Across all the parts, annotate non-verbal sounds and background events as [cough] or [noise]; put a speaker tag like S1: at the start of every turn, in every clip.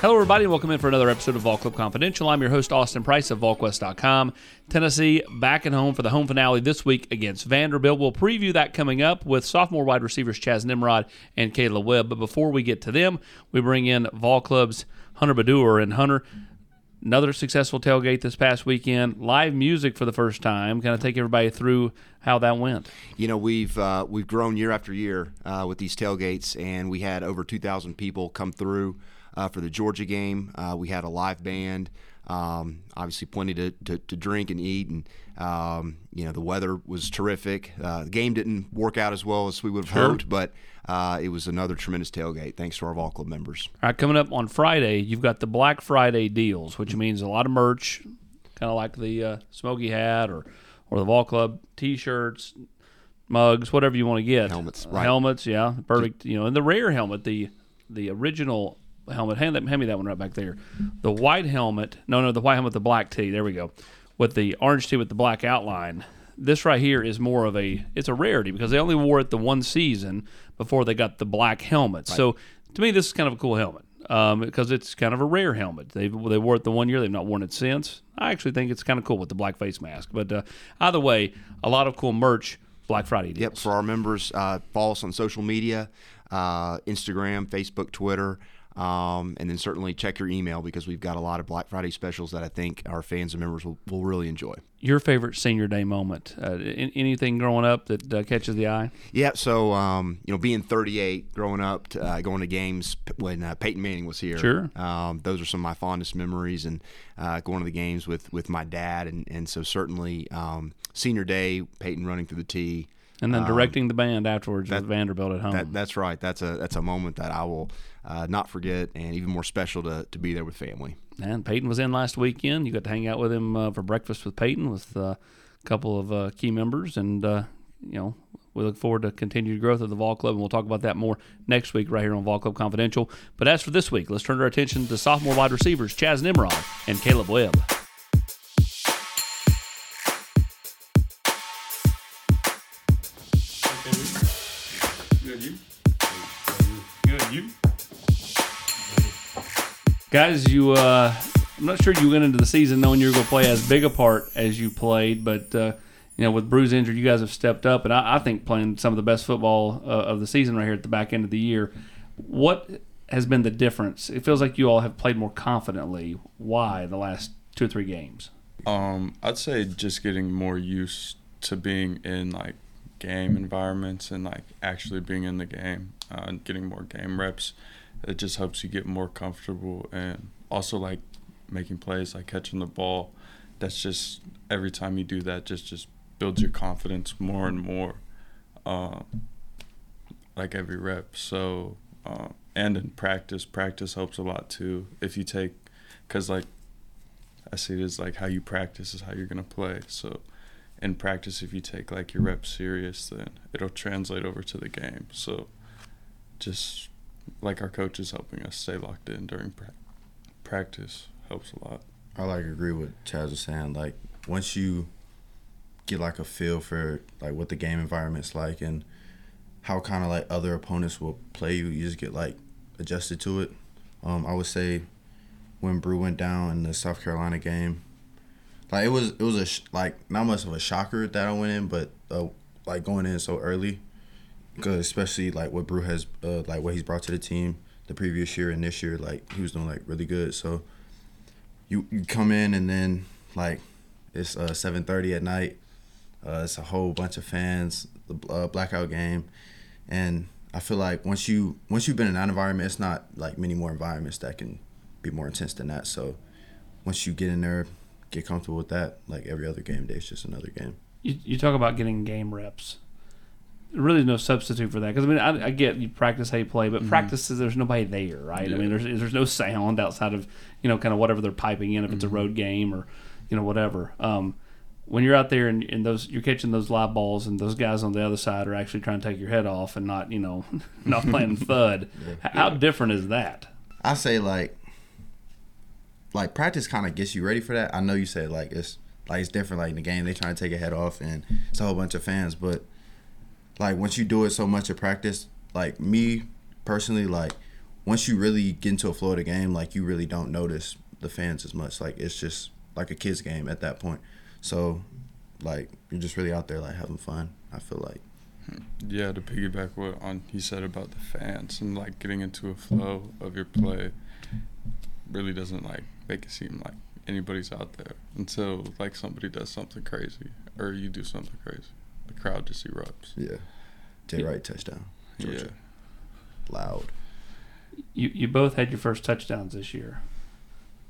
S1: Hello, everybody, and welcome in for another episode of Vol Club Confidential. I'm your host, Austin Price of VolQuest.com. Tennessee back at home for the home finale this week against Vanderbilt. We'll preview that coming up with sophomore wide receivers Chas Nimrod and Kaleb Webb. But before we get to them, we bring in Vol Club's Hunter Badur. And Hunter, another successful tailgate this past weekend. Live music for the first time. Kind of take everybody through how that went.
S2: You know, we've uh, we've grown year after year uh, with these tailgates, and we had over 2,000 people come through uh, for the Georgia game. Uh, we had a live band. Um, obviously, plenty to, to, to, drink and eat, and um, you know the weather was terrific. Uh, the game didn't work out as well as we would have sure. hoped, but uh, it was another tremendous tailgate. Thanks to our Vol Club members.
S1: All right, coming up on Friday, you've got the Black Friday deals, which means a lot of merch, kind of like the uh, Smoky Hat or or the Vol Club T-shirts, mugs, whatever you want to get.
S2: Helmets, right?
S1: Helmets, yeah, perfect. You know, and the rare helmet, the the original helmet. Hand, that, hand me that one right back there. The white helmet. No, no, the white helmet with the black tee. There we go. With the orange tee with the black outline. This right here is more of a. It's a rarity because they only wore it the one season before they got the black helmet. Right. So to me, this is kind of a cool helmet um, because it's kind of a rare helmet. They they wore it the one year. They've not worn it since. I actually think it's kind of cool with the black face mask. But uh, either way, a lot of cool merch. Black Friday deals.
S2: Yep, for our members, uh, follow us on social media, uh, Instagram, Facebook, Twitter. Um, and then certainly check your email because we've got a lot of Black Friday specials that I think our fans and members will, will really enjoy.
S1: Your favorite senior day moment? Uh, anything growing up that uh, catches the eye?
S2: Yeah, so um, you know, being 38, growing up, to, uh, going to games when uh, Peyton Manning was here.
S1: Sure.
S2: Um, those are some of my fondest memories, and uh, going to the games with with my dad, and and so certainly um, senior day, Peyton running through the tee.
S1: And then um, directing um, the band afterwards that, with Vanderbilt at home.
S2: That, that's right. That's a that's a moment that I will uh, not forget, and even more special to, to be there with family.
S1: And Peyton was in last weekend. You got to hang out with him uh, for breakfast with Peyton with uh, a couple of uh, key members, and uh, you know we look forward to continued growth of the Vol Club, and we'll talk about that more next week right here on Vol Club Confidential. But as for this week, let's turn our attention to sophomore wide receivers Chas Nimrod and Kaleb Webb. Guys, you uh, I'm not sure you went into the season knowing you were going to play as big a part as you played, but uh, you know with Bru's injured, you guys have stepped up, and I, I think playing some of the best football uh, of the season right here at the back end of the year. What has been the difference? It feels like you all have played more confidently. Why the last two or three games?
S3: Um, I'd say just getting more used to being in like game environments and like actually being in the game uh, and getting more game reps it just helps you get more comfortable and also like making plays like catching the ball. That's just every time you do that just just builds your confidence more and more uh, like every rep. So uh, and in practice practice helps a lot too. If you take because like i see it as like how you practice is how you're going to play. So in practice if you take like your reps serious then it'll translate over to the game. So just like our coaches helping us stay locked in during pra- practice helps a lot.
S4: I like agree with Chas was saying. Like once you get like a feel for like what the game environment's like and how kind of like other opponents will play you, you just get like adjusted to it. Um, I would say when Bru went down in the South Carolina game, like it was it was a sh- like not much of a shocker that I went in, but uh, like going in so early especially like what Bru has, uh, like what he's brought to the team the previous year and this year, like he was doing like really good. So you you come in and then like it's uh, seven thirty at night. Uh, it's a whole bunch of fans, the uh, blackout game, and I feel like once you once you've been in that environment, it's not like many more environments that can be more intense than that. So once you get in there, get comfortable with that, like every other game day, it's just another game.
S1: you, you talk about getting game reps. Really no substitute for that because I mean I, I get you practice how you play, but practices there's nobody there, right? I mean there's there's no sound outside of you know kind of whatever they're piping in if it's a road game or you know whatever. Um, when you're out there and, and those you're catching those live balls and those guys on the other side are actually trying to take your head off and not you know [laughs] not [laughs] playing thud. H- How different is that?
S4: I say like like practice kind of gets you ready for that. I know you said like it's like it's different like in the game they trying to take a head off and it's a whole bunch of fans, but like once you do it so much in practice, like me personally like once you really get into a flow of the game, like you really don't notice the fans as much. Like it's just like a kids game at that point. So like you're just really out there like having fun. I feel like
S3: Yeah, to piggyback what on he said about the fans and like getting into a flow of your play really doesn't like make it seem like anybody's out there until like somebody does something crazy or you do something crazy. The crowd just erupts.
S4: yeah. Jay Wright touchdown. Georgia.
S3: Yeah.
S4: Loud.
S1: You you both had your first touchdowns this year.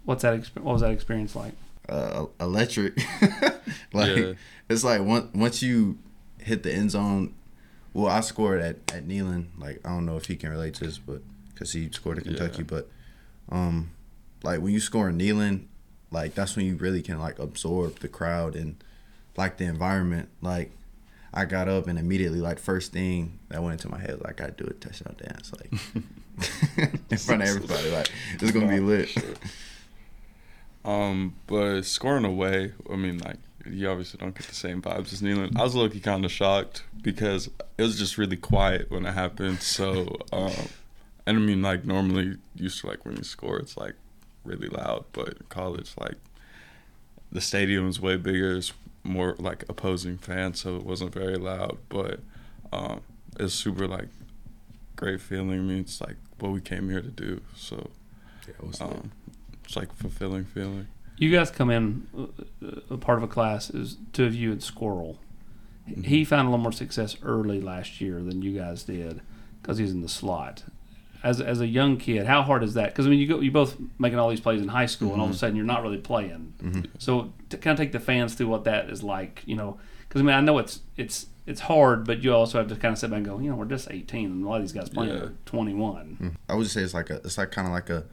S1: What's that? Exp- what was that experience like?
S4: uh, electric. [laughs] like
S3: Yeah.
S4: it's like once once you hit the end zone. Well, I scored at at Neyland. Like I don't know if he can relate to this, but because he scored in Kentucky,
S3: Yeah.
S4: but um, like when you score in Neyland, like that's when you really can like absorb the crowd and like the environment. Like I got up and immediately like first thing that went into my head like I do a touchdown dance like [laughs] in [laughs] front of everybody. Like it's gonna be lit.
S3: Um, but scoring away, I mean, like you obviously don't get the same vibes as Neyland. I was low kind of shocked because it was just really quiet when it happened. So, [laughs] um, and I mean, like normally used to like when you score, it's like really loud. But college, like the stadium's way bigger, it's more like opposing fans, so it wasn't very loud. But um, it's super like great feeling. I mean, it's like what we came here to do. So
S4: Yeah, it was
S3: um, it's like fulfilling feeling.
S1: You guys come in, uh, a part of a class is two of you and Squirrel. He found a little more success early last year than you guys did because he's in the slot. As, as a young kid, how hard is that? Because I mean, you go you both making all these plays in high school, and all of a mm-hmm. sudden you're not really playing. Mm-hmm. So to kind of take the fans through what that is like, you know, because I mean I know it's it's it's hard, but you also have to kind of sit back and go, you know, we're just 18, and a lot of these guys playing
S3: Yeah.
S1: are 21. Mm-hmm.
S4: I would just say it's like a it's like kind of like a,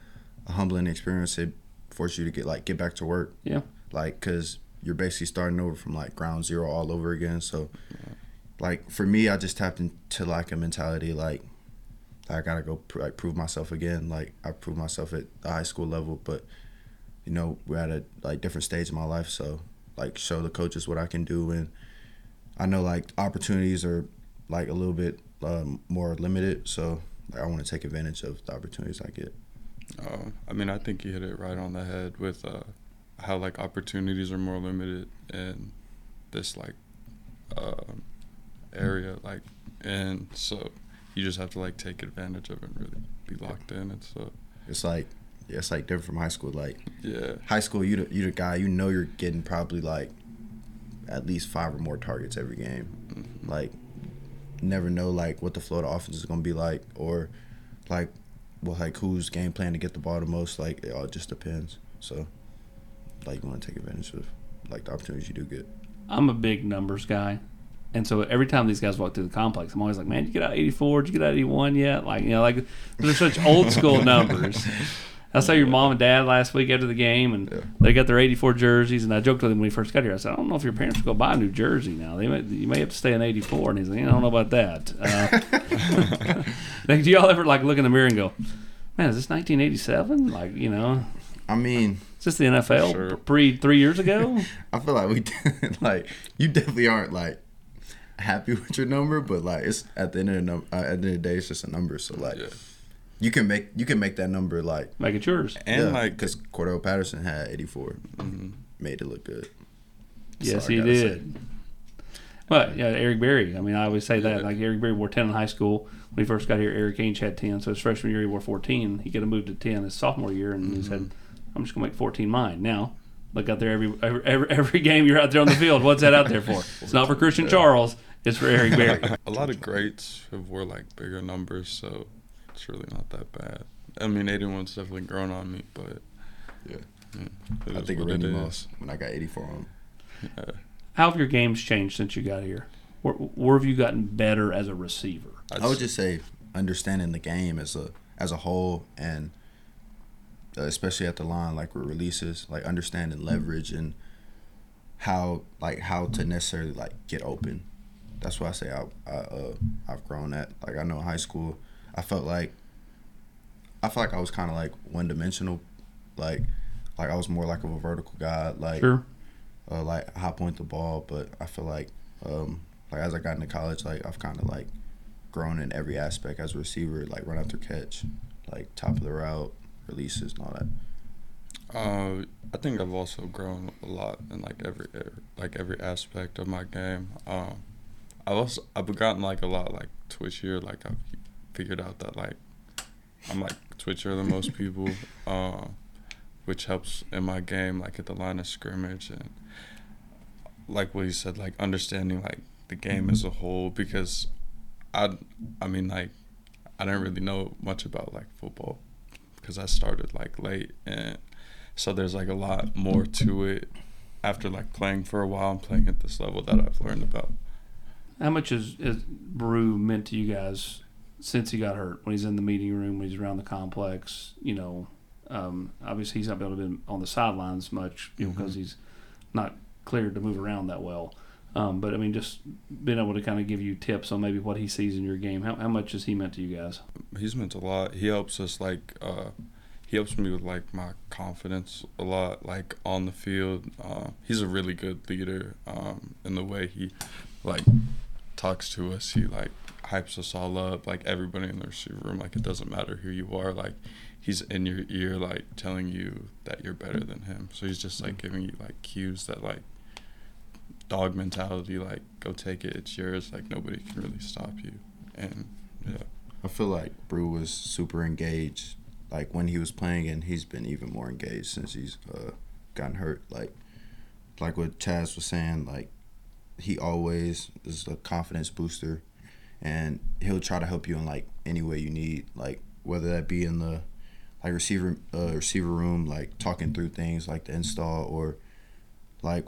S4: a humbling experience. It forces you to get like get back to work,
S1: Yeah,
S4: like because you're basically starting over from like ground zero all over again. So, like for me, I just tapped into like a mentality like I gotta go pr- like prove myself again. Like I proved myself at the high school level, but you know we're at a like different stage in my life. So like show the coaches what I can do, and I know like opportunities are like a little bit um, more limited. So like, I want to take advantage of the opportunities I get.
S3: Uh, I mean, I think you hit it right on the head with uh, how like opportunities are more limited in this like uh, area, like, and so you just have to like take advantage of it and really be locked in and so uh,
S4: It's like it's like different from high school. Like
S3: yeah,
S4: high school, you the, you the guy you know you're getting probably like at least five or more targets every game. Mm-hmm. Like never know like what the flow of the offense is gonna be like or like well like who's game plan to get the ball the most. Like it all just depends. So like you want to take advantage of like the opportunities you do get.
S1: I'm a big numbers guy. And so every time these guys walk through the complex, I'm always like, man, did you get out 84? Did you get out 81 yet? Like, you know, like they're such [laughs] old school numbers. I saw your mom and dad last week after the game, and
S4: Yeah.
S1: they got their 84 jerseys. And I joked with him when we first got here. I said, I don't know if your parents will go buy a new jersey now. They may, you may have to stay in 84. And he's like, I don't know about that. Uh, [laughs] [laughs] like, do y'all ever like look in the mirror and go, man, is this 1987? Like, you know,
S4: I mean,
S1: is this the NFL
S3: Sure.
S1: pre three years ago?
S4: I feel like we like you definitely aren't like happy [laughs] with your number, but like it's at the end of the num- uh, at the end of the day, it's just a number. So like
S3: yeah.
S4: you can make you can make that number like
S1: Make it yours.
S3: And like
S4: because Cordarrelle Patterson had 84,
S3: mhm.
S4: made it look good.
S1: Yes,
S4: all
S1: he
S4: gotta say.
S1: did. But yeah, Eric Berry. I mean, I always say that. Like Eric Berry wore ten in high school when he first got here. Erik Ainge had ten, so his freshman year he wore fourteen. He could have moved to ten his sophomore year, and he said, "I'm just gonna make fourteen mine." Now, look out there every every every, every [laughs] game you're out there on the field. What's that out there for? It's not for Christian Charles. It's for Eric Berry.
S3: a lot of greats have wore like bigger numbers, so it's really not that bad. I mean, 81's definitely grown on me, but
S4: Yeah.
S3: yeah,
S4: I think of
S3: it
S4: Randy
S3: is.
S4: Moss when I got 84 on.
S3: Yeah.
S1: How have your games changed since you got here? Where, where have you gotten better as a receiver?
S4: I would just say understanding the game as a as a whole, and uh, especially at the line, like with releases, like understanding leverage and how like how to necessarily like get open. That's why I say I, I uh, I've grown at. Like I know in high school, I felt like I felt like I was kind of like one dimensional, like like I was more like of a vertical guy, like
S1: Sure.
S4: uh, like high point the ball. But I feel like um, like as I got into college, like I've kind of like grown in every aspect as a receiver, like run after catch, like top of the route, releases, and all that.
S3: Uh, I think I've also grown a lot in like every er- like every aspect of my game. Um, I've also I've gotten like a lot like twitchier. Like I've figured out that like I'm like twitchier than most people, [laughs] uh, which helps in my game like at the line of scrimmage and like what you said like understanding like the game as a whole because I I mean like I didn't really know much about like football because I started like late and so there's like a lot more to it after like playing for a while and playing at this level that I've learned about.
S1: How much has, has Bru meant to you guys since he got hurt? When he's in the meeting room, when he's around the complex, you know, um, obviously he's not been able to be on the sidelines much, you know, because he's not cleared to move around that well. Um, but I mean, just being able to kind of give you tips on maybe what he sees in your game. How, how much has he meant to you guys?
S3: He's meant a lot. He helps us like uh, he helps me with like my confidence a lot, like on the field. Uh, he's a really good leader um, in the way he like talks to us. He like hypes us all up, like everybody in the receiver room. Like it doesn't matter who you are, like he's in your ear, like telling you that you're better than him. So he's just like giving you like cues that like dog mentality, like go take it, it's yours. Like nobody can really stop you. And yeah.
S4: I feel like Bru was super engaged, like when he was playing, and he's been even more engaged since he's uh, gotten hurt. Like, like what Chas was saying, like he always is a confidence booster, and he'll try to help you in like any way you need, like whether that be in the like receiver uh, receiver room, like talking through things like the install, or like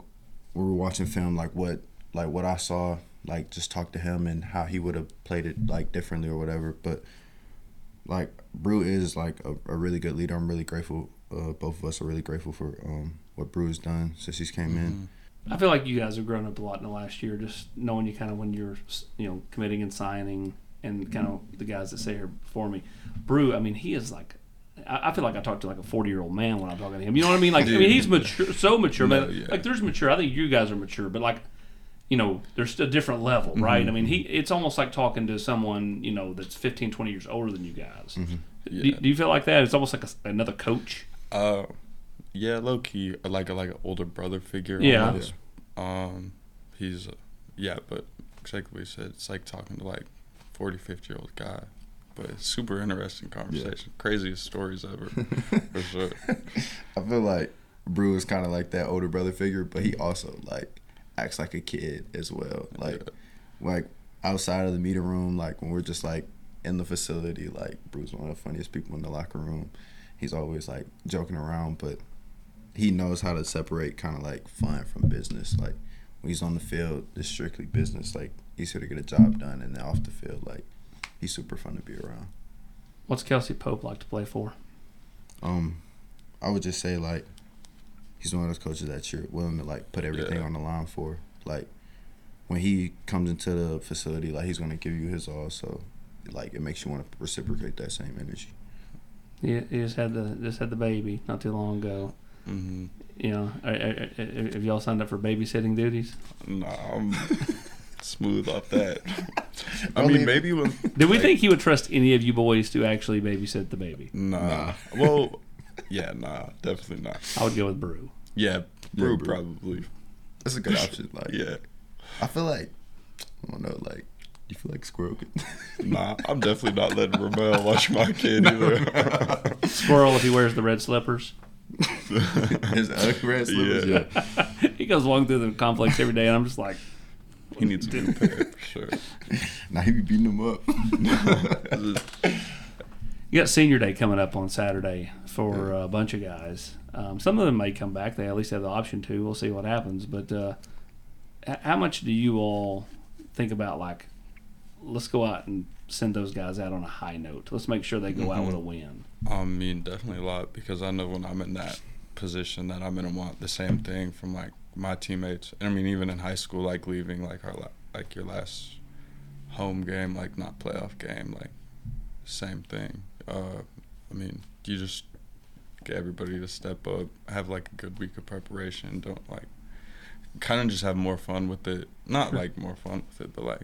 S4: we were watching film, like what like what I saw, like just talk to him and how he would have played it like differently or whatever. But like Bru is like a, a really good leader. I'm really grateful. Uh, both of us are really grateful for um, what Bru has done since he's came in.
S1: I feel like you guys have grown up a lot in the last year, just knowing you kind of when you're, you know, committing and signing, and kind of mm-hmm. the guys that say here before me. Bru, I mean, he is like, I, I feel like I talk to like a 40 year old man when I'm talking to him. You know what I mean? Like, I mean, he's mature, so mature.
S3: No,
S1: but
S3: yeah.
S1: like, there's mature. I think you guys are mature, but like, you know, there's a different level, mm-hmm. right? I mean, he, it's almost like talking to someone, you know, that's 15, 20 years older than you guys. Mm-hmm. Do,
S3: Yeah.
S1: do you feel like that? It's almost like a, another coach.
S3: Uh, yeah, low key, like a like an older brother figure.
S1: Yeah.
S3: almost. Um, he's uh, yeah, but exactly what you said. It's like talking to like 40, 50 year old guy. But it's super interesting conversation. Craziest stories ever, [laughs] for sure.
S4: I feel like Bru is kind of like that older brother figure, but he also like acts like a kid as well. Like, like outside of the meeting room, like when we're just like in the facility, like Bru's one of the funniest people in the locker room. He's always like joking around, but he knows how to separate kind of like fun from business. Like when he's on the field, it's strictly business. Like he's here to get a job done, and then off the field, like he's super fun to be around.
S1: What's Kelsey Pope like to play for?
S4: Um, I would just say like he's one of those coaches that you're willing to like put everything
S3: Yeah.
S4: on the line for. Like when he comes into the facility, like he's gonna give you his all. So like it makes you want to reciprocate that same energy.
S1: He, he just had the just had the baby not too long ago.
S3: Hmm
S1: You know, are, are, are- have y'all signed up for babysitting duties?
S3: Nah, I'm [laughs] smooth off that. [laughs] I mean, maybe when. [laughs]
S1: Did we
S3: like,
S1: think he would trust any of you boys to actually babysit the baby?
S3: Nah. Well, yeah, nah, definitely not.
S1: I would go with Bru.
S3: Yeah, Bru
S4: Bru.
S3: probably.
S4: That's a good option. Like
S3: Yeah.
S4: I feel like I don't know. Like you feel like Squirrel. Could,
S3: Nah, I'm definitely not letting Ramel watch my kid either.
S1: Squirrel if he wears the red slippers.
S4: His red slippers.
S3: Yeah.
S4: Yeah. [laughs]
S1: he goes along through the complex every day, and I'm just like,
S3: he needs a new pair for sure.
S4: Now he be beating them up. [laughs]
S1: you got senior day coming up on Saturday for a bunch of guys. Um, some of them may come back. They at least have the option to. We'll see what happens. But uh, how much do you all think about like, let's go out and send those guys out on a high note. Let's make sure they go out with a win.
S3: I mean, definitely a lot because I know when I'm in that position that I'm gonna want the same thing from like my teammates. And I mean, even in high school, like leaving like our like your last home game, like not playoff game, like same thing. Uh, I mean, you just get everybody to step up, have like a good week of preparation. Don't like kind of just have more fun with it. Not like more fun with it, but like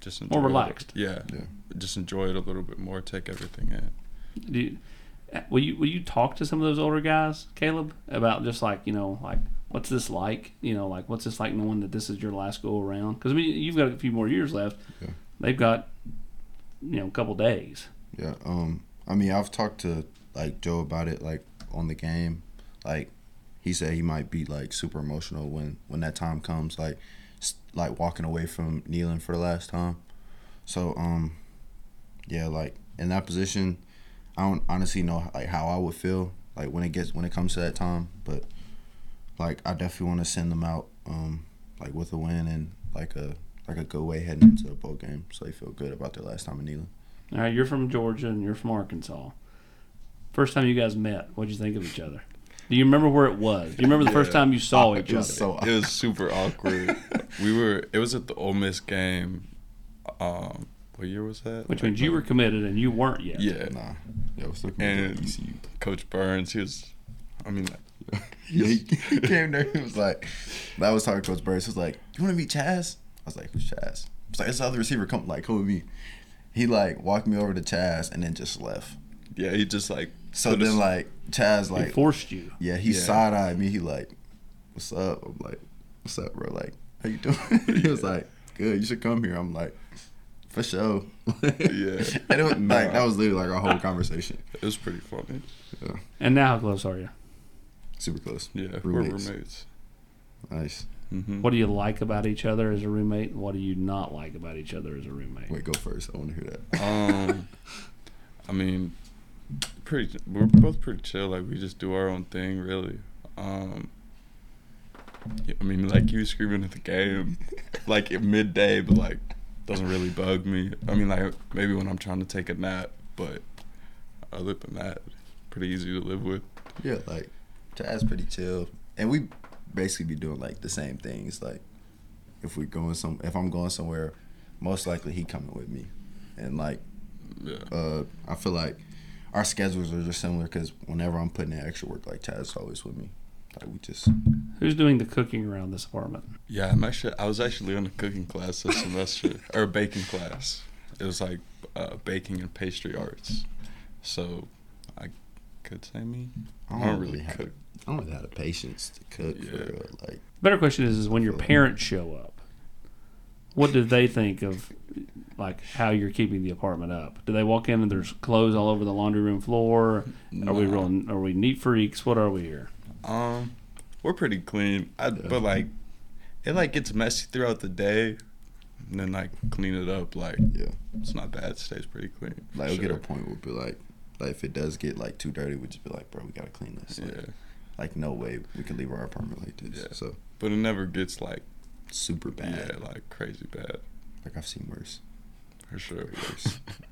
S3: just enjoy
S1: More
S3: it.
S1: relaxed.
S3: Yeah,
S4: Yeah.
S3: just enjoy it a little bit more. Take everything in.
S1: Do you, will you will you talk to some of those older guys, Kaleb, about just like you know like what's this like? You know, like what's this like knowing that this is your last go around? Because I mean, you've got a few more years left.
S4: Yeah.
S1: They've got you know a couple days.
S4: Yeah. Um. I mean, I've talked to like Joe about it, like on the game. Like, he said he might be like super emotional when when that time comes. Like, like walking away from Neyland for the last time. So, um, yeah, like in that position, I don't honestly know like how I would feel like when it gets when it comes to that time. But like, I definitely want to send them out, um, like with a win and like a like a good way heading into a bowl game, so they feel good about their last time in Neyland.
S1: All right, you're from Georgia and you're from Arkansas. First time you guys met, what'd you think of each other? Do you remember where it was? Do you remember the first time you saw each
S4: It
S1: other?
S4: was so
S3: it was super awkward. [laughs] we were. It was at the Ole Miss game. Um, what year was that?
S1: Which
S3: Like,
S1: means you were committed and you weren't yet.
S3: Yeah.
S4: Nah. Yeah, what's looking
S3: And
S4: at ECU.
S3: Coach Burns, he was. I mean, like, [laughs]
S4: Yeah, he, [laughs] he came there. He was like, I was talking to Coach Burns. He was like, "You want to meet Chas?" I was like, "Who's Chas?" I was like, "It's the other receiver. Come, like, come with me." He like walked me over to Chas and then just left.
S3: yeah, he just like.
S4: So then
S3: us-
S4: like Chas
S1: He
S4: like
S1: forced you.
S4: yeah he
S3: Yeah.
S4: side eyed me. He like, "What's up?" I'm like, "What's up, bro?" Like, how you doing? [laughs] he was like, "Good. You should come here." I'm like, "For sure."
S3: Yeah.
S4: and [laughs] it was like that was literally like our whole conversation.
S3: it was pretty funny.
S4: Yeah,
S1: And now how close are you?
S4: super close.
S3: Yeah,
S4: Roommates.
S3: we're roommates.
S4: Nice.
S3: hmm
S1: What do you like about each other as a roommate? And what do you not like about each other as a roommate?
S4: Wait, go first. I want to hear that.
S3: Um, [laughs] I mean, pretty. We're both pretty chill. Like we just do our own thing, really. Um, I mean, like you screaming at the game, like at midday, but like doesn't really bug me. I mean, like maybe when I'm trying to take a nap, but other than that, pretty easy to live with.
S4: Yeah, like Chad's pretty chill, and we basically be doing like the same things. Like if we're going some, if I'm going somewhere, most likely he coming with me, and like
S3: Yeah.
S4: uh, I feel like our schedules are just similar because whenever I'm putting in extra work, like Chad's always with me. Like we just
S1: Who's doing the cooking around this apartment?
S3: Yeah, I'm actually. I was actually in a cooking class this semester, or a baking class. It was like uh, baking and pastry arts. So, I could say me. I don't really
S4: have,
S3: cook.
S4: I don't really have the patience to cook for
S3: Yeah.
S4: real. Like
S1: Better question is, is when your parents show up, what do they think of like how you're keeping the apartment up? Do they walk in and there's clothes all over the laundry room floor? Are we
S3: Nah.
S1: real? Are we neat freaks? What are we here?
S3: Um, we're pretty clean. I, But like, it like gets messy throughout the day, and then like clean it up. Like
S4: yeah,
S3: it's not bad. It stays pretty clean.
S4: like we'll get a point where we'll be like, like if it does get like too dirty, we just be like, bro, we gotta clean this. Like,
S3: Yeah,
S4: like no way we can leave our apartment like this.
S3: Yeah.
S4: So
S3: but it never gets like
S4: super bad.
S3: yeah, like crazy bad
S4: Like I've seen worse.
S3: for sure. [laughs]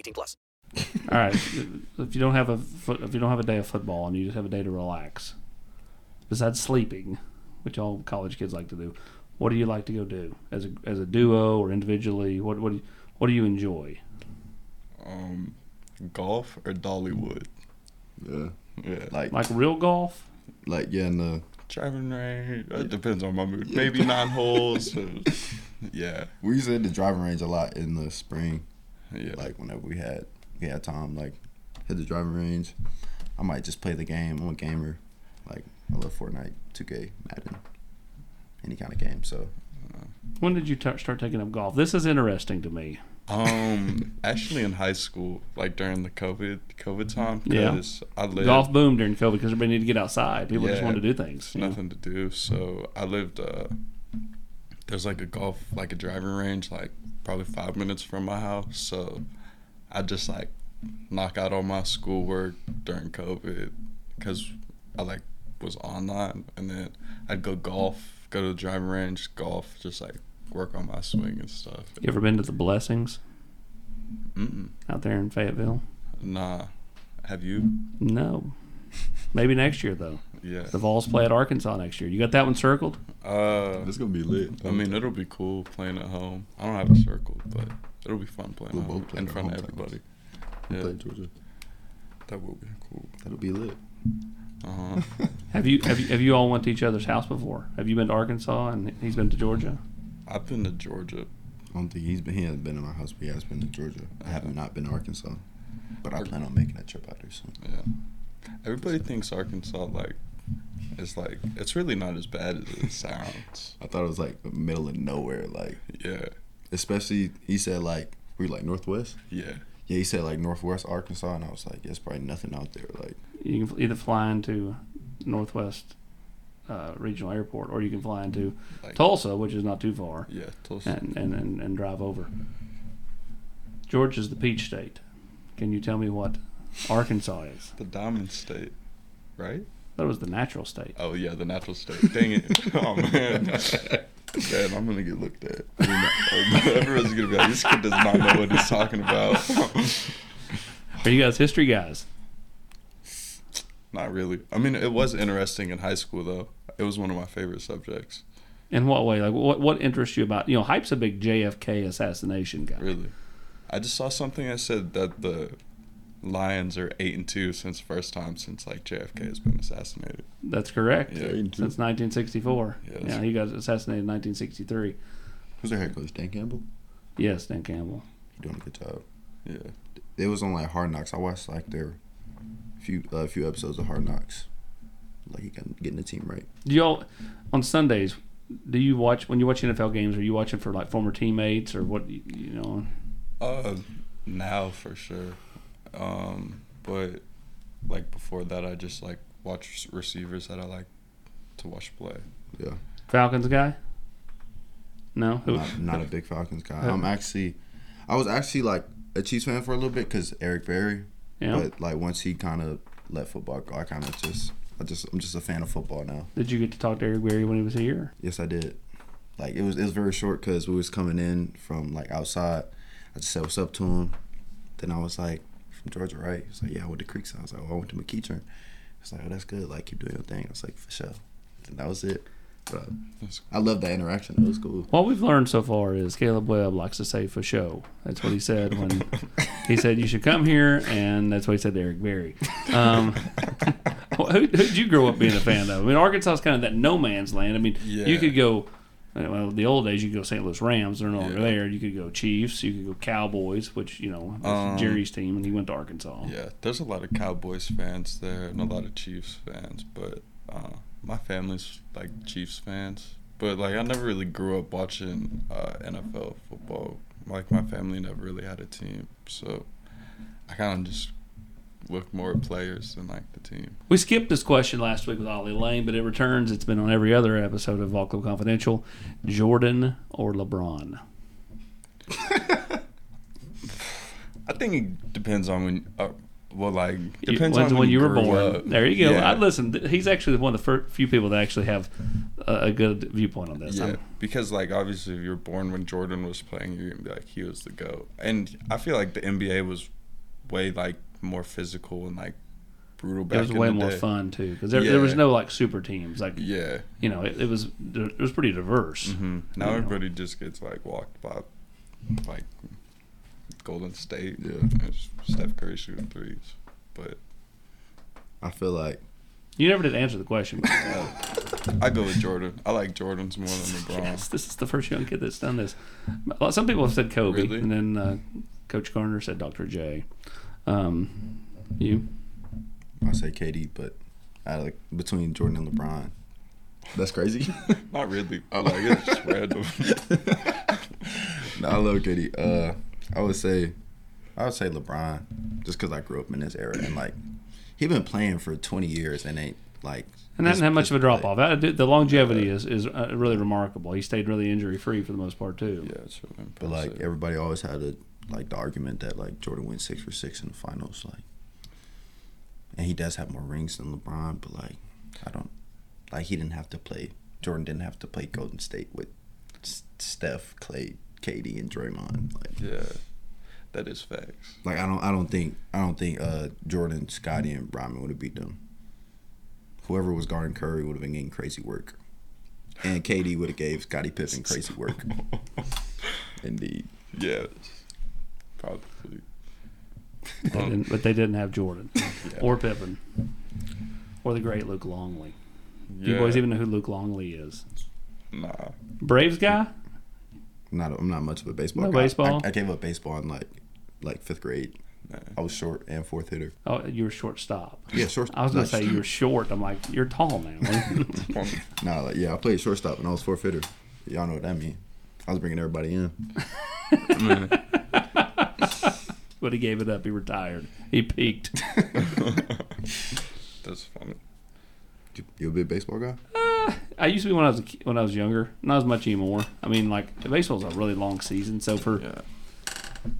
S5: 18 plus.
S1: All right, if you don't have a foot, if you don't have a day of football and you just have a day to relax, besides sleeping, which all college kids like to do, what do you like to go do as a as a duo or individually? What what do you, what do you enjoy?
S3: Um, golf or Dollywood.
S4: yeah.
S3: Yeah,
S4: Like
S1: Like real golf?
S4: like yeah, in the
S3: driving range. It depends on my mood. Maybe nine holes. or- [laughs] yeah,
S4: we used to hit the driving range a lot in the spring.
S3: Yeah.
S4: Like whenever we had we had time, like hit the driving range. I might just play the game. I'm a gamer. Like I love Fortnite, 2K, Madden, any kind of game. So
S1: When did you t- start taking up golf? This is interesting to me.
S3: Um, [laughs] actually, in high school, like during the COVID COVID time,
S1: Yeah.
S3: because I lived
S1: Golf boom during COVID because everybody needed to get outside. People just wanted to do things.
S3: There's
S1: you know?
S3: nothing to do. So I lived. Uh, there's like a golf, like a driving range, like probably five minutes from my house. So I just like knock out all my schoolwork during COVID because I like was online, and then I'd go golf, go to the driving range, golf, just like work on my swing and stuff.
S1: You ever been to the Blessings
S3: Mm-mm.
S1: out there in Fayetteville?
S3: Nah, have you?
S1: No. Maybe next year though.
S3: Yeah.
S1: The Vols play at Arkansas next year. You got that one circled?
S3: Uh,
S4: It's gonna be lit.
S3: I mean, it'll be cool playing at home. I don't have a circle, but it'll be fun playing
S4: We'll
S3: home
S4: play
S3: in
S4: at
S3: front of
S4: home
S3: everybody.
S4: Play Georgia.
S3: that will be cool.
S4: That'll be lit.
S3: Uh huh. [laughs]
S1: Have you have you have you all went to each other's house before? Have you been to Arkansas and he's been to Georgia?
S3: I've been to Georgia.
S4: I don't think he's been. He hasn't been in my house, but he has been to Georgia. I haven't not been to Arkansas, but I plan on making that trip out there soon.
S3: Yeah. Everybody thinks Arkansas like it's like it's really not as bad as it sounds. [laughs]
S4: I thought it was like middle of nowhere, like
S3: Yeah.
S4: especially he said like we like northwest.
S3: Yeah.
S4: Yeah, he said like northwest Arkansas, and I was like, there's probably nothing out there. Like
S1: You can either fly into Northwest uh, Regional Airport or you can fly into
S3: Like
S1: Tulsa, which is not too far,
S3: Yeah. Tulsa.
S1: and, and, and, and drive over. Georgia's the peach state. Can you tell me what Arkansas is?
S3: The Diamond State, right?
S1: That was the natural state.
S3: Oh yeah, the natural state. Dang it! [laughs] Oh man. Man, I'm gonna get looked at. [laughs] Everyone's gonna be like, "This kid does not know what he's talking about." [laughs]
S1: Are you guys history guys?
S3: not really. I mean, it was interesting in high school though. It was one of my favorite subjects.
S1: In what way? Like, what what interests you about? You know, Hype's a big JFK assassination guy.
S3: Really, I just saw something that said that the Lions are eight and two since the first time since like JFK has been assassinated.
S1: That's correct.
S3: Yeah.
S1: Since 1964.
S3: Yeah,
S1: Yeah, he got assassinated in 1963.
S4: who's their head coach? Dan Campbell.
S1: Yes, Dan Campbell.
S4: He doing a good job.
S3: Yeah.
S4: It was on like Hard Knocks. I watched like their few uh, few episodes of Hard Knocks. Like he got getting the team right.
S1: Do y'all on Sundays? Do you watch when you watch NFL games? Are you watching for like former teammates or what? You you know,
S3: Uh, now for sure. Um, but like before that, I just like watch receivers that I like to watch play.
S4: Yeah.
S1: Falcons guy. No, Who-
S4: not, not a [laughs] big Falcons guy.
S1: Who-
S4: I'm actually, I was actually like a Chiefs fan for a little bit because Eric Berry.
S1: Yeah.
S4: But like once he kind of let football go, I kind of just, I just, I'm just a fan of football now.
S1: Did you get to talk to Eric Berry when he was here?
S4: Yes, I did. Like it was, it was very short because we was coming in from like outside. I just said what's up to him. Then I was like, from Georgia, right? He's like, yeah, I went to Creekside. I was like, oh, I went to McEachern. It's like, oh, that's good. Like keep doing your thing. I was like, for sure. And that was it. But
S3: That's
S4: I love that interaction. It was cool.
S1: What we've learned so far is Kaleb Webb likes to say for show. That's what he said when he said you should come here, and that's what he said to Eric Berry. Um, [laughs] who who did you grow up being a fan of? I mean, Arkansas is kind of that no man's land. I mean, you could go. Well, the old days you could go St. Louis Rams. They're no longer
S3: Yeah.
S1: there. You could go Chiefs. You could go Cowboys, which you know
S3: Um,
S1: Jerry's team, and he went to Arkansas.
S3: Yeah, there's a lot of Cowboys fans there and a lot of Chiefs fans, but uh, my family's like Chiefs fans. But like I never really grew up watching uh, NFL football. Like my family never really had a team, so I kind of just look more at players than like the team.
S1: We skipped this question last week with Ollie Lane, but it returns. It's been on every other episode of Vol Club Confidential. Jordan or LeBron? [laughs]
S3: I think it depends on when. Uh, well, like depends
S1: when,
S3: on
S1: when you were born.
S3: up.
S1: There you go.
S3: Yeah.
S1: I listen. He's actually one of the fir- few people that actually have a, a good viewpoint on this.
S3: Yeah,
S1: I'm-
S3: because like obviously, if you're born when Jordan was playing, you're gonna be like he was the goat. And I feel like the NBA was way like more physical and like brutal. Back
S1: it was
S3: in
S1: way
S3: the
S1: more
S3: day.
S1: fun too because there, there was no like super teams. Like
S3: Yeah.
S1: you know, it, it was it was pretty diverse.
S3: hmm Now
S1: You know.
S3: everybody just gets like walked by, like Golden State.
S4: Yeah.
S3: it's Steph Curry shooting threes, but
S4: I feel like
S1: You never did answer the question. but- [laughs]
S3: I go with Jordan. I like Jordans more than [laughs] LeBron.
S1: yes, this is the first young kid that's done this. Some people have said Kobe,
S3: Really?
S1: and then uh, Coach Garner said Dr. J. Um, you?
S4: I say KD, but I like between Jordan and LeBron, That's crazy. [laughs] [laughs]
S3: Not really. I like it's just random. [laughs]
S4: no, I love KD. Uh, I would say, I would say LeBron, just because I grew up in this era and like he been playing for 20 years and ain't like.
S1: And that didn't have much of a drop
S4: play-
S1: off. The longevity is is uh, really remarkable. He stayed really injury free for the most part too.
S3: yeah, it's really impressive.
S4: But like everybody always had a, like the argument that like Jordan went six for six in the finals, like, and he does have more rings than LeBron, but like, I don't, like he didn't have to play. Jordan didn't have to play Golden State with Steph, Clay, KD, and Draymond. Like,
S3: yeah, that is facts.
S4: like I don't, I don't think, I don't think uh, Jordan, Scottie, and Rodman would have beat them. Whoever was guarding Curry would have been getting crazy work, and KD would have gave Scottie Pippen crazy work. [laughs] Indeed.
S3: Yes, probably.
S1: They didn't, [laughs] but they didn't have Jordan or Pippen or the great Luke Longley. Do you boys even know who Luke Longley is?
S3: Nah.
S1: Braves guy?
S4: not I'm not much of a baseball
S1: No
S4: guy.
S1: baseball?
S4: I, I gave up baseball in like like fifth grade.
S3: Nah.
S4: I was short and fourth hitter.
S1: Oh, you were shortstop.
S4: Yeah, short.
S1: I was gonna
S4: like,
S1: say you were short. I'm like, you're tall now. [laughs] [laughs]
S4: Nah, like yeah, I played shortstop and I was fourth hitter. Y'all know what that means. I was bringing everybody in.
S1: But he gave it up. He retired. He peaked. [laughs]
S3: That's funny.
S4: You, you a big baseball guy?
S1: I used to be when I was a, when I was younger. Not as much anymore. I mean, like baseball's a really long season. So for
S3: Yeah.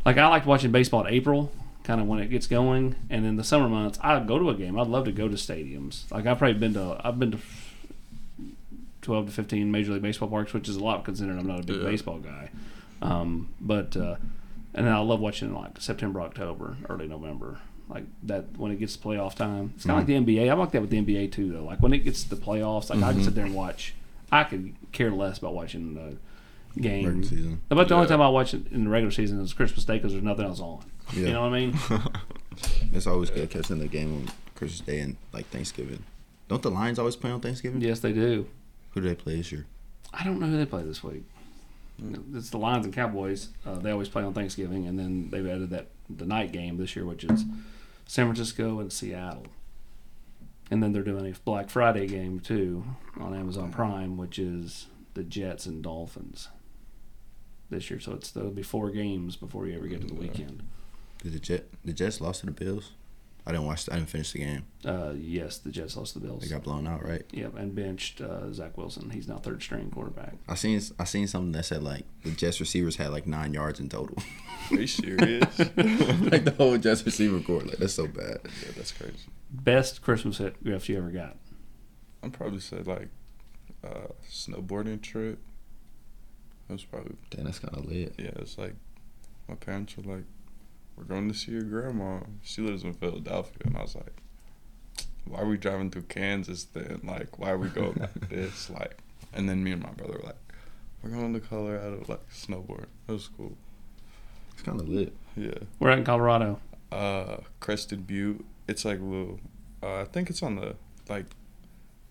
S1: like I liked watching baseball at April, kind of when it gets going, and then the summer months I'd go to a game. I'd love to go to stadiums. Like I've probably been to I've been to twelve to fifteen Major League Baseball parks, which is a lot considering I'm not a big
S3: Yeah.
S1: baseball guy. Um, but uh, and then I love watching like September, October, early November. Like that when it gets to playoff time. It's kind of mm-hmm. like the NBA. I like that with the NBA too, though. Like when it gets to the playoffs, like I can mm-hmm. sit there and watch. I could care less about watching the game.
S4: Regular season.
S1: But the only time I watch it in the regular season is Christmas Day because there's nothing else on. You know what I mean? [laughs]
S4: It's always good catching the game on Christmas Day and like Thanksgiving. Don't the Lions always play on Thanksgiving?
S1: yes, they do.
S4: Who do they play this year?
S1: I don't know who they play this week. It's the Lions and Cowboys. Uh, they always play on Thanksgiving, and then they've added that the night game this year, which is San Francisco and Seattle. And then they're doing a Black Friday game too on Amazon Prime, which is the Jets and Dolphins this year. So it's there'll be four games before you ever get to the weekend.
S4: Did the Jet the Jets lost to the Bills? I didn't watch. I didn't finish the game.
S1: Uh, yes, the Jets lost the Bills.
S4: They got blown out, right?
S1: Yep, and benched uh, Zach Wilson. He's now third string quarterback.
S4: I seen I seen something that said like the Jets receivers had like nine yards in total. [laughs]
S3: Are you serious? [laughs]
S4: like the whole Jets receiver core. Like that's so bad.
S3: Yeah, that's crazy.
S1: Best Christmas gift you ever got?
S3: I'd probably say like uh, snowboarding trip. That was probably
S4: Damn, that's kind of lit.
S3: yeah. It's like my parents were like, "We're going to see your grandma. She lives in Philadelphia," and I was like, "Why are we driving through Kansas then? Like, why are we going like [laughs] this? Like?" And then me and my brother were like, "We're going to Colorado, like snowboard. That was cool."
S4: It's kind of lit.
S3: Yeah.
S1: We're out in Colorado.
S3: uh Crested Butte. It's like a little uh, I think it's on the like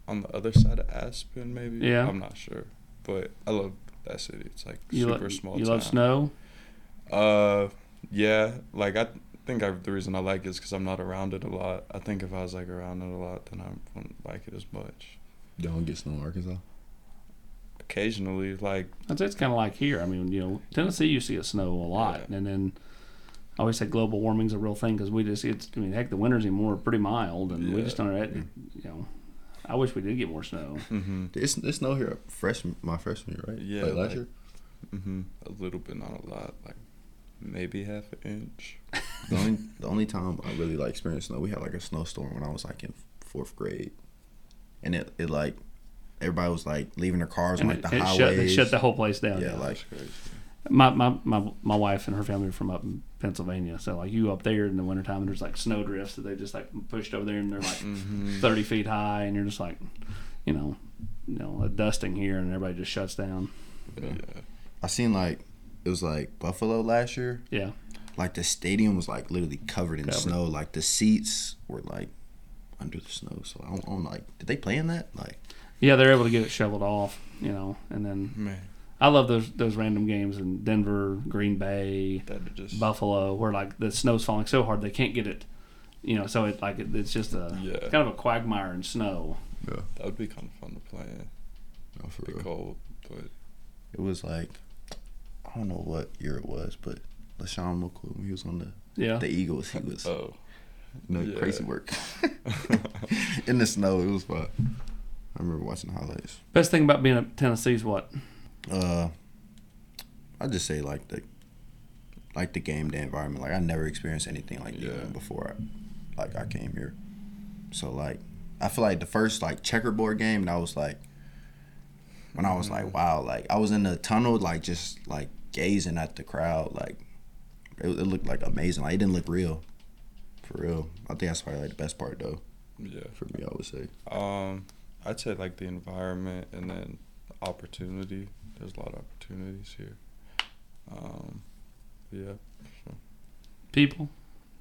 S3: on the other side of Aspen maybe.
S1: Yeah.
S3: I'm not sure. But I love that city. It's like
S1: You,
S3: super
S1: lo-
S3: small
S1: you
S3: town.
S1: love snow?
S3: Uh yeah, like I think I, the reason I like it is cuz I'm not around it a lot. I think if I was like around it a lot then I wouldn't like it as much.
S4: Don't get snow in Arkansas.
S3: Occasionally like
S1: I'd it's kind of like here. I mean, you know, Tennessee you see it snow a lot,
S3: Yeah.
S1: and then I always say global warming's a real thing because we just it's. I mean, heck, the winters anymore are pretty mild, and we just don't. You know, I wish we did get more snow.
S3: mhm
S4: It's, it's snow here freshman my freshman year, right?
S3: Yeah,
S4: Like last
S3: like-
S4: year.
S3: mhm a little bit not a lot like maybe half an inch.
S4: The only the only time I really like experienced snow, we had like a snowstorm when I was like in fourth grade, and it, it like everybody was like leaving their cars on like
S1: it,
S4: the
S1: it
S4: highways.
S1: shut, they shut the whole place down.
S4: yeah,
S1: yeah.
S4: like
S1: my, my my my wife and her family are from up in Pennsylvania, so like you up there in the wintertime, and there's like snow drifts that they just like pushed over there, and they're like
S3: Mhm.
S1: thirty feet high, and you're just like, you know, you know, a dusting here, and everybody just shuts down.
S3: Yeah.
S4: I seen like it was like Buffalo last year.
S1: Yeah.
S4: Like the stadium was like literally covered in
S1: Covered.
S4: snow. Like the seats were like under the snow. So I don't, I don't like. Did they play in that? Like
S1: Yeah, they're able to get it shoveled off, you know, and then
S3: Man,
S1: I love those those random games in Denver, Green Bay,
S3: just
S1: Buffalo, where like the snow's falling so hard they can't get it, you know, so it like it, it's just a
S3: Yeah.
S1: kind of a quagmire in snow.
S3: that would be kind of fun to play in.
S4: Oh, for
S3: be
S4: real.
S3: cold, but
S4: It was like I don't know what year it was, but LeSean McCoy, he was on the
S1: Yeah.
S4: the Eagles. He was
S3: oh,
S4: you know,
S3: yeah.
S4: crazy work [laughs] in the snow. It was fun. I remember watching the highlights.
S1: Best thing about being at Tennessee is what?
S4: Uh, I just say like the like the game day environment. Like I never experienced anything like
S3: Yeah.
S4: that before. I, like I came here, so like I feel like the first like checkerboard game that was like when I was like wow, like I was in the tunnel like just like gazing at the crowd like it, it looked like amazing. Like it didn't look real, for real. I think that's probably like the best part though
S3: yeah.
S4: for me. I would say.
S3: Um, I'd say like the environment and then opportunity. There's a lot of opportunities here. Um, yeah, so,
S1: People.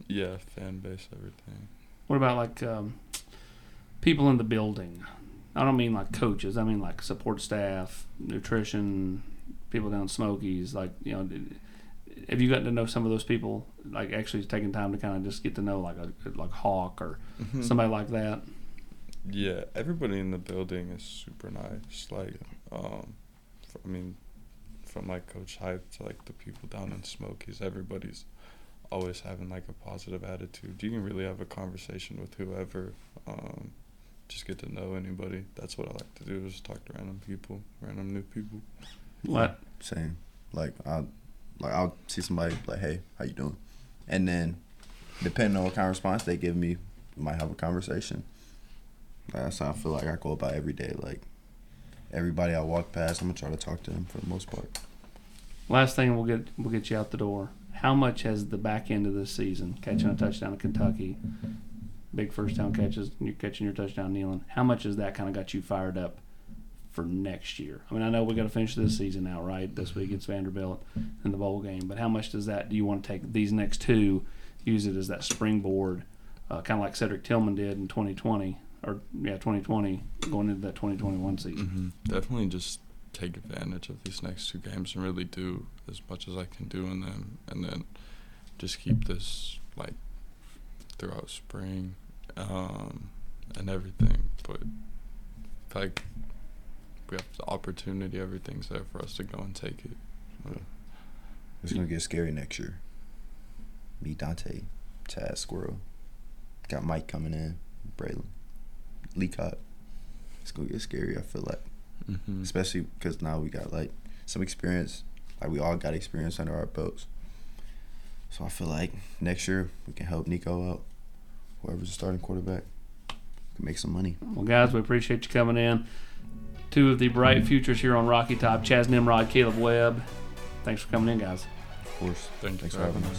S3: yeah, fan base, everything.
S1: What about like um, people in the building? I don't mean like coaches. I mean like support staff, nutrition, people down Smokies. Like you know, have you gotten to know some of those people? Like actually taking time to kind of just get to know like a like Hawk or
S3: Mm-hmm.
S1: somebody like that.
S3: Yeah, everybody in the building is super nice. Like, um, f- I mean, from like Coach Hype to like the people down in Smokies, everybody's always having like a positive attitude. You can really have a conversation with whoever. Um, just get to know anybody. That's what I like to do is talk to random people, random new people.
S1: What?
S4: Same. Like I, like I'll see somebody like, "Hey, how you doing?" And then, depending on what kind of response they give me, might have a conversation. That's how I feel like I go about every day. Like everybody I walk past, I'm gonna try to talk to them for the most part.
S1: Last thing we'll get we'll get you out the door. How much has the back end of this season, catching a mm-hmm. touchdown in Kentucky, big first down catches, you catching your touchdown kneeling? How much has that kind of got you fired up for next year? I mean, I know we got to finish this season now, right? This week it's Vanderbilt in the bowl game, but how much does that? Do you want to take these next two, use it as that springboard, uh, kind of like Cedric Tillman did in 2020, or yeah, 2020, going into that 2021 season?
S3: Definitely just take advantage of these next two games and really do as much as I can do in them, and then just keep this like throughout spring um, and everything. But like we have the opportunity, everything's there for us to go and take it. So,
S4: It's gonna get scary next year. Me, Dont'e, Chas, Squirrel, got Mike coming in, Braylon, Lee Cott. It's gonna get scary. I feel like.
S3: mhm.
S4: especially because now we got like some experience. Like we all got experience under our belts. So I feel like next year we can help Nico out. Whoever's the starting quarterback can make some money.
S1: Well, guys, we appreciate you coming in. Two of the bright futures here on Rocky Top, Chas Nimrod, Kaleb Webb. Thanks for coming in, guys.
S4: Of course.
S3: Thank you
S4: Thanks
S3: for
S4: for
S3: having
S4: having